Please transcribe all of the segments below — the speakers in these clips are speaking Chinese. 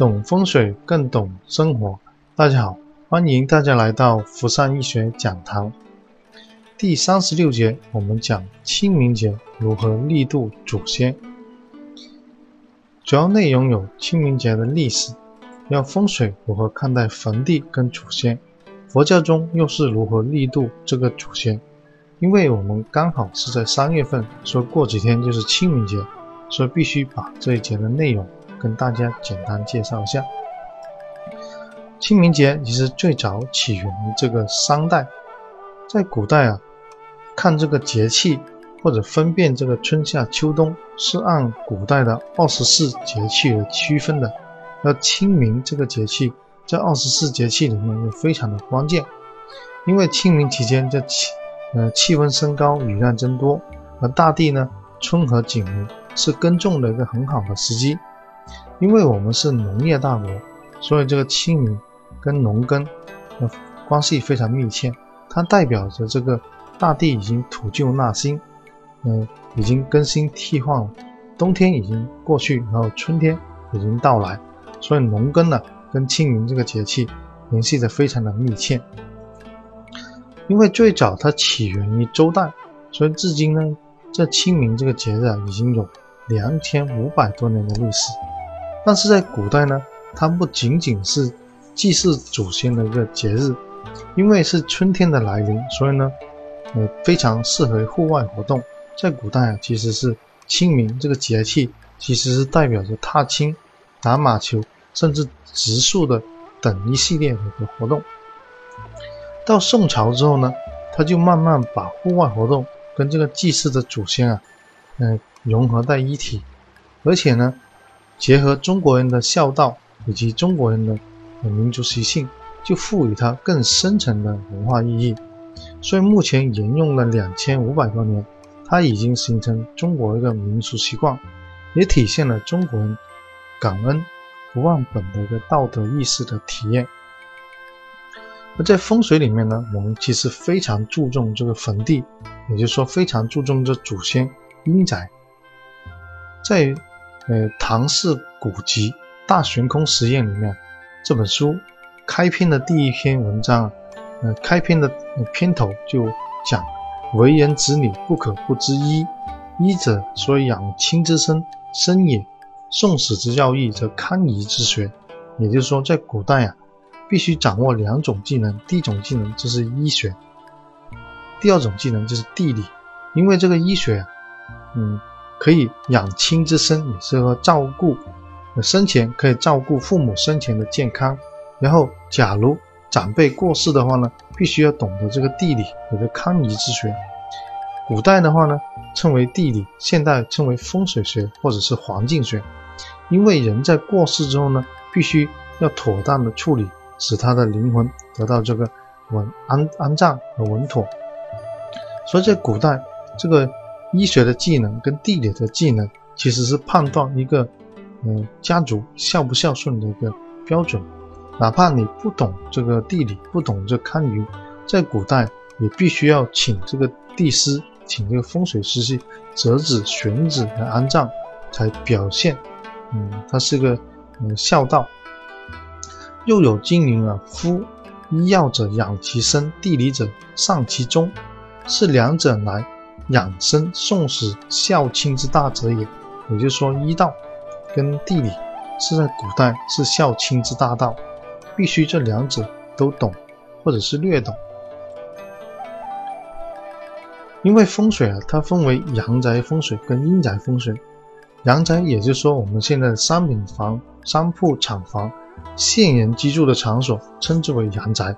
懂风水更懂生活。大家好，欢迎大家来到福善医学讲堂。第三十六节，我们讲清明节如何立度祖先。主要内容有清明节的历史，要风水如何看待坟地跟祖先，佛教中又是如何立度这个祖先。因为我们刚好是在三月份，说过几天就是清明节，所以必须把这一节的内容跟大家简单介绍一下。清明节其实最早起源于这个商代，在古代啊。看这个节气或者分辨这个春夏秋冬是按古代的二十四节气来区分的。那清明这个节气在二十四节气里面又非常的关键，因为清明期间这气呃气温升高，雨量增多，而大地呢春和景明，是耕种的一个很好的时机。因为我们是农业大国，所以这个清明跟农耕的关系非常密切，它代表着这个。大地已经土旧纳新，嗯，已经更新替换了。冬天已经过去，然后春天已经到来，所以农耕呢跟清明这个节气联系的非常的密切。因为最早它起源于周代，所以至今呢，这清明这个节日啊已经有两千五百多年的历史。但是在古代呢，它不仅仅是祭祀祖先的一个节日，因为是春天的来临，所以呢。呃，非常适合户外活动。在古代啊，其实是清明这个节气，其实是代表着踏青、打马球，甚至植树的等一系列的活动。到宋朝之后呢，他就慢慢把户外活动跟这个祭祀的祖先啊，嗯，融合在一体，而且呢，结合中国人的孝道以及中国人的民族习性，就赋予它更深层的文化意义。所以目前沿用了两千五百多年，它已经形成中国一个民俗习惯，也体现了中国人感恩不忘本的一个道德意识的体验。而在风水里面呢，我们其实非常注重这个坟地，也就是说非常注重这祖先阴宅。在呃《唐氏古籍大悬空实验》里面，这本书开篇的第一篇文章。呃，开篇的片头就讲，为人子女不可不知医，医者所以养亲之身，身也；送死之要义，则堪舆之学。也就是说，在古代啊，必须掌握两种技能，第一种技能就是医学，第二种技能就是地理。因为这个医学啊，嗯，可以养亲之身，也是说照顾生前可以照顾父母生前的健康，然后假如。长辈过世的话呢，必须要懂得这个地理，有个堪舆之学。古代的话呢，称为地理；现代称为风水学或者是环境学。因为人在过世之后呢，必须要妥当的处理，使他的灵魂得到这个稳安安葬和稳妥。所以在古代，这个医学的技能跟地理的技能，其实是判断一个嗯家族孝不孝顺的一个标准。哪怕你不懂这个地理，不懂这堪舆，在古代也必须要请这个地师，请这个风水师去择子选子来安葬，才表现，嗯，他是个嗯孝道。又有金云啊，夫医药者养其身，地理者丧其终，是两者来养生送死孝亲之大者也。也就是说，医道跟地理是在古代是孝亲之大道。必须这两者都懂，或者是略懂。因为风水啊，它分为阳宅风水跟阴宅风水。阳宅也就是说我们现在的商品房、商铺、厂房、现人居住的场所，称之为阳宅；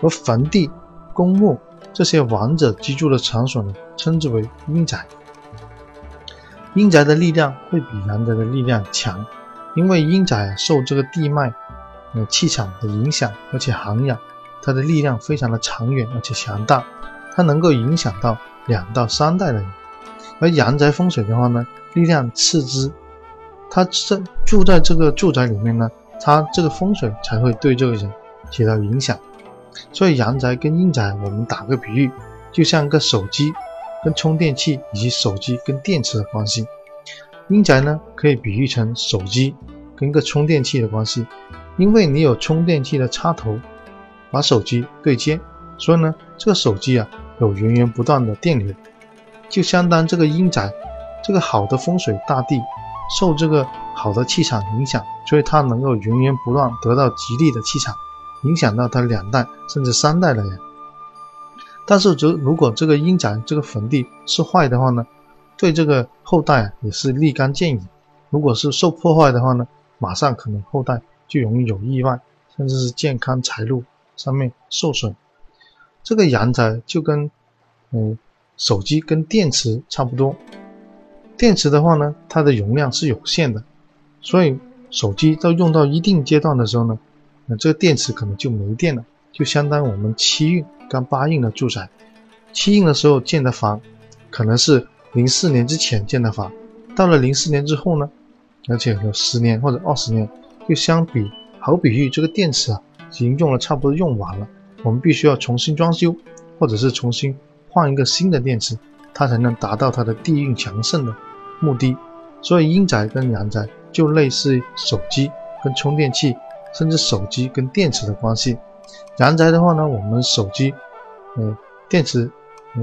而坟地、公墓这些王者居住的场所呢，称之为阴宅。阴宅的力量会比阳宅的力量强，因为阴宅受这个地脉。呃，气场的影响，而且涵养，它的力量非常的长远而且强大，它能够影响到两到三代人。而阳宅风水的话呢，力量次之，他这住在这个住宅里面呢，他这个风水才会对这个人起到影响。所以阳宅跟阴宅，我们打个比喻，就像个手机跟充电器以及手机跟电池的关系。阴宅呢，可以比喻成手机跟个充电器的关系，因为你有充电器的插头，把手机对接，所以呢，这个手机啊有源源不断的电流，就相当这个阴宅，这个好的风水大地，受这个好的气场影响，所以它能够源源不断得到吉利的气场，影响到他两代甚至三代的人。但是，如如果这个阴宅这个坟地是坏的话呢，对这个后代也是立竿见影。如果是受破坏的话呢，马上可能后代就容易有意外，甚至是健康财路上面受损。这个阳宅就跟嗯手机跟电池差不多，电池的话呢，它的容量是有限的，所以手机到用到一定阶段的时候呢，那这个电池可能就没电了，就相当于我们七运跟八运的住宅，七运的时候建的房，可能是零四年之前建的房，到了零四年之后呢？而且有十年或者二十年，就相比好比喻这个电池啊，已经用了差不多用完了，我们必须要重新装修，或者是重新换一个新的电池，它才能达到它的地运强盛的目的。所以阴宅跟阳宅就类似手机跟充电器，甚至手机跟电池的关系。阳宅的话呢，我们手机，嗯，电池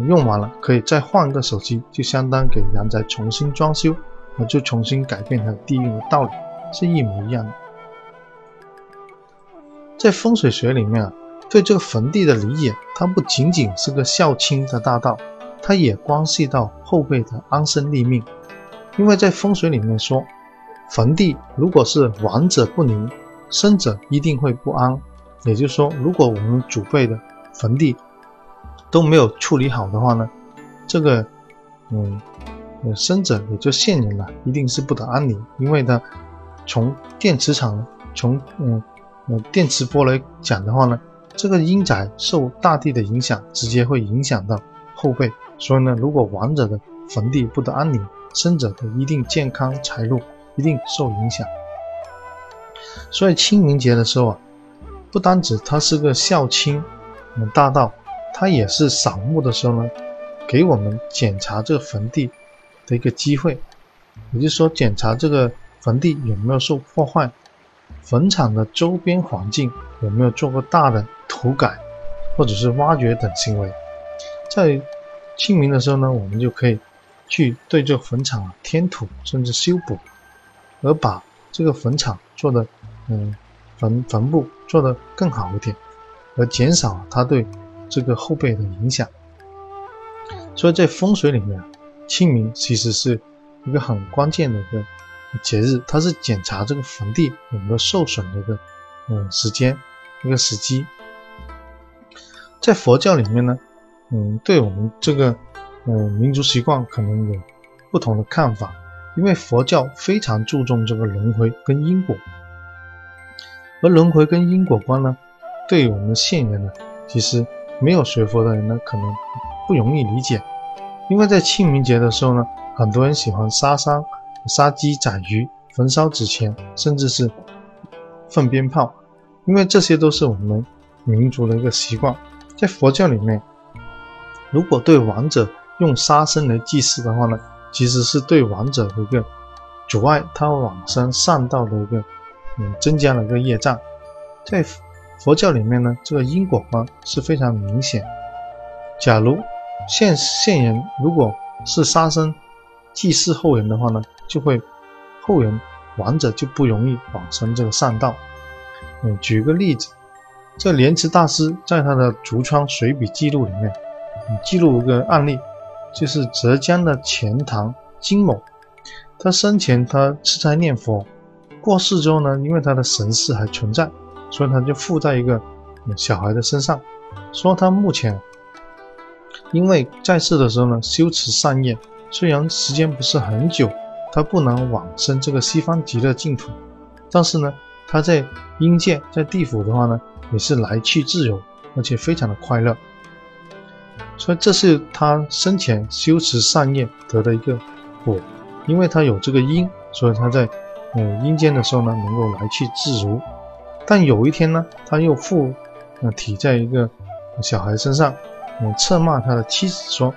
用完了，可以再换个手机，就相当给阳宅重新装修。那就重新改变它的地运的道理是一模一样的。在风水学里面啊，对这个坟地的理解，它不仅仅是个孝亲的大道，它也关系到后辈的安身立命。因为在风水里面说，坟地如果是亡者不宁，生者一定会不安。也就是说，如果我们祖辈的坟地都没有处理好的话呢，这个，嗯。生者也就现人了，一定是不得安宁，因为呢，从电磁场，从嗯嗯电磁波来讲的话呢，这个阴宅受大地的影响，直接会影响到后辈，所以呢，如果亡者的坟地不得安宁，生者的一定健康财路一定受影响。所以清明节的时候啊，不单指它是个孝亲嗯大道，它也是扫墓的时候呢，给我们检查这个坟地。的一个机会，也就是说，检查这个坟地有没有受破坏，坟场的周边环境有没有做过大的土改或者是挖掘等行为。在清明的时候呢，我们就可以去对这个坟场添土，甚至修补，而把这个坟场做的嗯坟坟墓做得更好一点，而减少它对这个后辈的影响。所以在风水里面。清明其实是一个很关键的一个节日，它是检查这个坟地有没有受损的一个嗯时间一个时机。在佛教里面呢，嗯，对我们这个嗯民族习惯可能有不同的看法，因为佛教非常注重这个轮回跟因果，而轮回跟因果观呢，对我们现人呢，其实没有学佛的人呢，可能不容易理解。因为在清明节的时候呢，很多人喜欢杀山、杀鸡宰鱼、焚烧纸钱，甚至是放鞭炮，因为这些都是我们民族的一个习惯。在佛教里面，如果对亡者用杀生来祭祀的话呢，其实是对亡者的一个阻碍他往生善道的一个嗯增加了一个业障。在佛教里面呢，这个因果观是非常明显。假如现现人如果是杀生祭祀后人的话呢，就会后人亡者就不容易往生这个善道。嗯，举个例子，这莲池大师在他的《竹窗随笔记录》里面，记录一个案例，就是浙江的钱塘金某，他生前他吃斋念佛，过世之后呢，因为他的神识还存在，所以他就附在一个小孩的身上，说他目前。因为在世的时候呢，修持善业，虽然时间不是很久，他不能往生这个西方极乐净土，但是呢，他在阴界，在地府的话呢，也是来去自由，而且非常的快乐。所以这是他生前修持善业得的一个果，因为他有这个因，所以他在嗯阴间的时候呢，能够来去自如。但有一天呢，他又附呃体在一个小孩身上。嗯，斥骂他的妻子说：“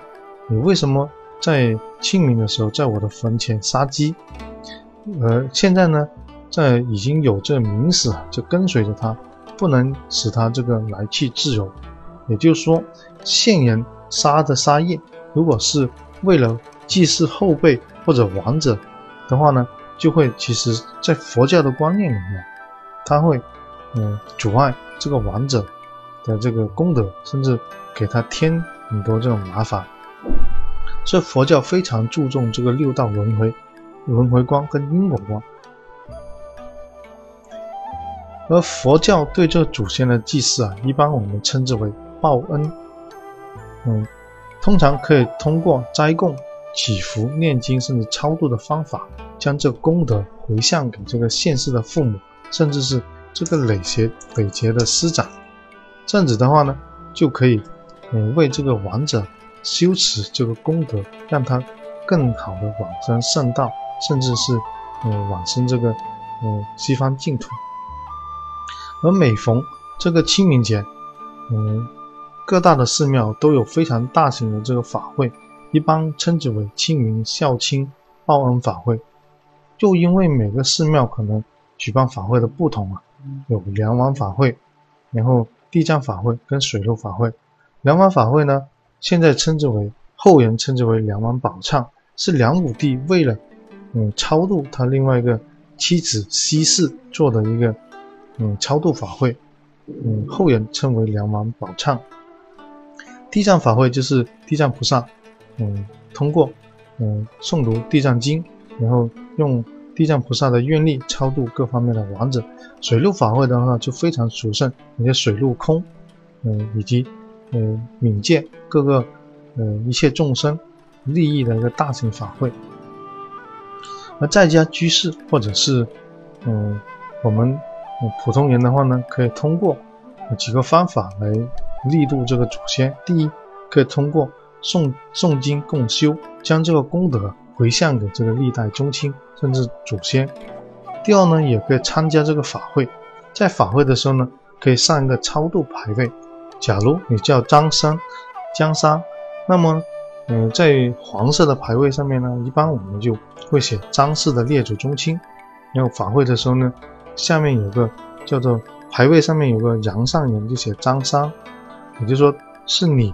你为什么在清明的时候在我的坟前杀鸡？而现在呢，在已经有这名死啊，就跟随着他，不能使他这个来去自由。也就是说，现人杀的杀业，如果是为了祭祀后辈或者亡者的话呢，就会其实在佛教的观念里面，它会嗯阻碍这个王者的这个功德，甚至给他添很多这种麻烦。所以佛教非常注重这个六道轮回、轮回观跟因果观。而佛教对这祖先的祭祀啊，一般我们称之为报恩。嗯，通常可以通过斋供、祈福、念经，甚至超度的方法，将这功德回向给这个现世的父母，甚至是这个累劫累劫的师长。这样子的话呢，就可以嗯为这个亡者修持这个功德，让他更好的往生圣道，甚至是嗯往生这个嗯西方净土。而每逢这个清明节，嗯，各大的寺庙都有非常大型的这个法会，一般称之为清明孝亲报恩法会。就因为每个寺庙可能举办法会的不同啊，有梁王法会，然后地藏法会跟水陆法会。梁王法会呢，现在称之为后人称之为梁王宝忏，是梁武帝为了嗯超度他另外一个妻子西氏做的一个。嗯，超度法会，嗯，后人称为梁王宝忏。地藏法会就是地藏菩萨，嗯，通过嗯诵读地藏经，然后用地藏菩萨的愿力超度各方面的亡者。水陆法会的话就非常殊胜，那些水陆空，嗯，以及嗯冥界各个嗯一切众生利益的一个大型法会。而在家居士或者是嗯我们。普通人的话呢，可以通过几个方法来力度这个祖先。第一，可以通过诵诵经共修，将这个功德回向给这个历代宗亲甚至祖先。第二呢，也可以参加这个法会，在法会的时候呢，可以上一个超度牌位。假如你叫张三、江三，那么，嗯，在黄色的牌位上面呢，一般我们就会写张氏的列祖宗亲。然后法会的时候呢。下面有个叫做牌位，上面有个阳上人，就写张三，也就是说是你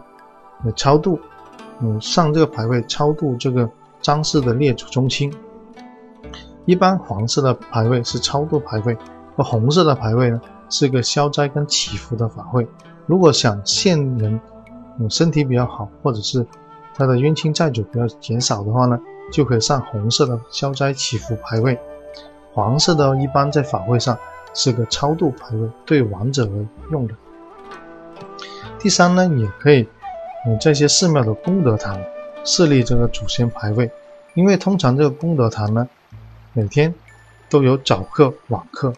你超度，嗯，上这个牌位超度这个张氏的列祖宗亲。一般黄色的牌位是超度牌位，而红色的牌位呢是一个消灾跟祈福的法会。如果想现人嗯身体比较好，或者是他的冤亲债主比较减少的话呢，就可以上红色的消灾祈福牌位。黄色的一般在法会上是个超度牌位，对亡者而用的。第三呢，也可以嗯在些寺庙的功德堂设立这个祖先牌位，因为通常这个功德堂呢，每天都有早课晚课，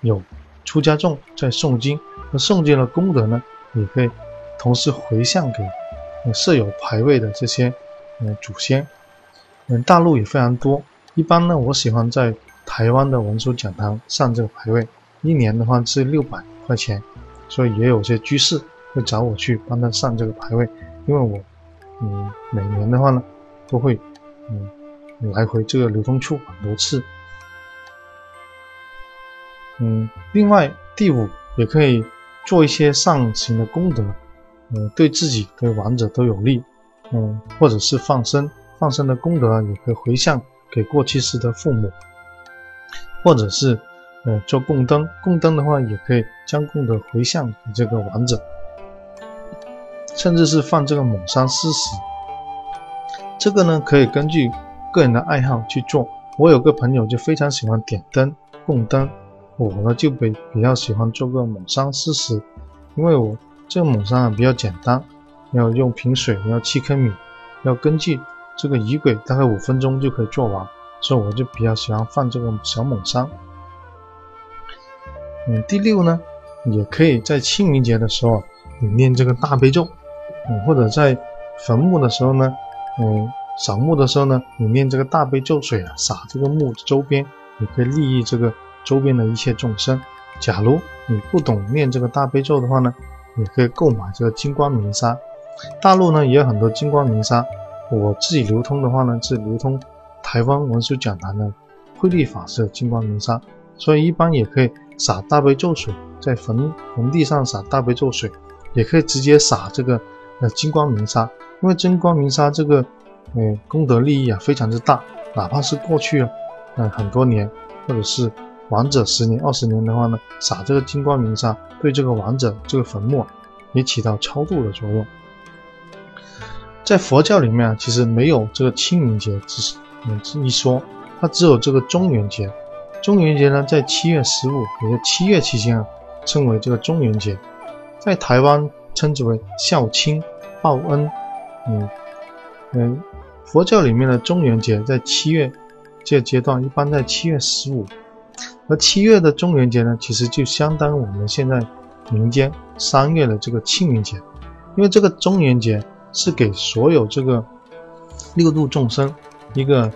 有出家众在诵经，那诵经的功德呢，也可以同时回向给设有牌位的这些呃祖先。嗯，大陆也非常多，一般呢，我喜欢在。台湾的文殊讲堂上这个牌位，一年的话是六百块钱，所以也有些居士会找我去帮他上这个牌位，因为我，嗯，每年的话呢，都会，嗯，来回这个流通处很多次。嗯，另外第五也可以做一些上行的功德，嗯，对自己对亡者都有利，嗯，或者是放生，放生的功德也可以回向给过去世的父母。或者是，呃，做供灯，供灯的话，也可以将功德回向给这个亡者，甚至是放这个蒙山施食。这个呢，可以根据个人的爱好去做。我有个朋友就非常喜欢点灯供灯，我呢就比比较喜欢做个蒙山施食，因为我这个蒙山啊比较简单，要用瓶水，要七颗米，要根据这个仪轨，大概五分钟就可以做完。所以我就比较喜欢放这个小猛山。嗯，第六呢，也可以在清明节的时候，你念这个大悲咒，嗯，或者在坟墓的时候呢，嗯，扫墓的时候呢，你念这个大悲咒水啊，洒这个墓周边，也可以利益这个周边的一切众生。假如你不懂念这个大悲咒的话呢，也可以购买这个金光明砂。大陆呢也有很多金光明砂，我自己流通的话呢是流通。台湾文殊讲坛的慧律法师金光明砂，所以一般也可以洒大悲咒水，在坟坟地上洒大悲咒水，也可以直接洒这个那金光明砂，因为金光明砂这个呃功德利益啊非常之大，哪怕是过去了呃很多年，或者是亡者十年、二十年的话呢，撒这个金光明砂，对这个亡者这个坟墓啊也起到超度的作用。在佛教里面啊，其实没有这个清明节之嗯一说，它只有这个中元节。中元节呢，在七月十五，也就七月期间啊，称为这个中元节。在台湾称之为孝亲报恩。嗯嗯，佛教里面的中元节在七月这个阶段，一般在七月十五。而七月的中元节呢，其实就相当于我们现在民间三月的这个清明节，因为这个中元节。是给所有这个六度众生一个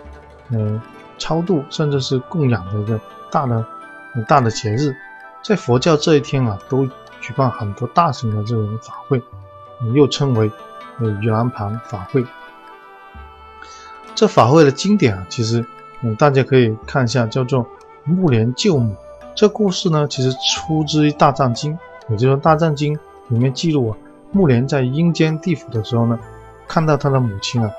嗯超度，甚至是供养的一个大的很大的节日。在佛教这一天啊，都举办很多大型的这种法会，又称为呃盂兰盘法会。这法会的经典啊，其实嗯大家可以看一下，叫做木莲救母。这故事呢，其实出自于《大藏经》，也就是《大藏经》里面记录啊。木莲在阴间地府的时候呢，看到他的母亲啊，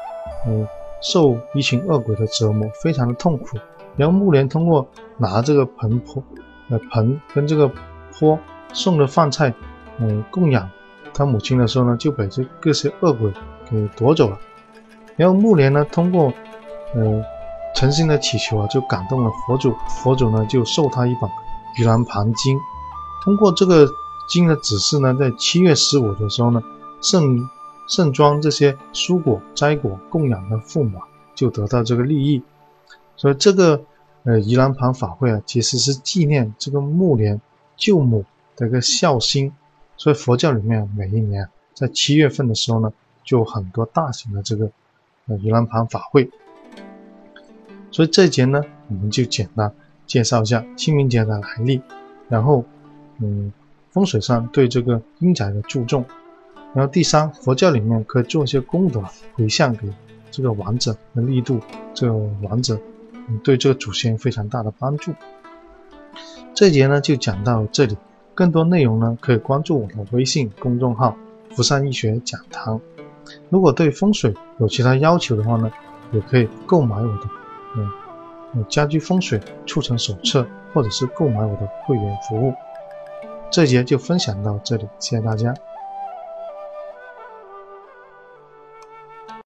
嗯，受一群恶鬼的折磨，非常的痛苦。然后木莲通过拿这个盆泼，呃盆跟这个泼送的饭菜，嗯，供养他母亲的时候呢，就被这各些恶鬼给夺走了。然后木莲呢，通过呃诚心的祈求啊，就感动了佛祖，佛祖呢就授他一本《盂兰盘经》，通过这个。经的指示呢，在七月十五的时候呢，盛盛装这些蔬果摘果供养的父母啊就得到这个利益，所以这个呃盂兰盘法会啊，其实是纪念这个木莲救母的一个孝心，所以佛教里面每一年在七月份的时候呢，就很多大型的这个呃盂兰盘法会，所以这节呢，我们就简单介绍一下清明节的来历，然后嗯。风水上对这个阴宅的注重，然后第三，佛教里面可以做一些功德回向给这个亡者的力度，这个亡者对这个祖先非常大的帮助。这节呢就讲到这里，更多内容呢可以关注我的微信公众号“福山医学讲堂”。如果对风水有其他要求的话呢，也可以购买我的嗯家居风水促成手册，或者是购买我的会员服务。这节就分享到这里，谢谢大家。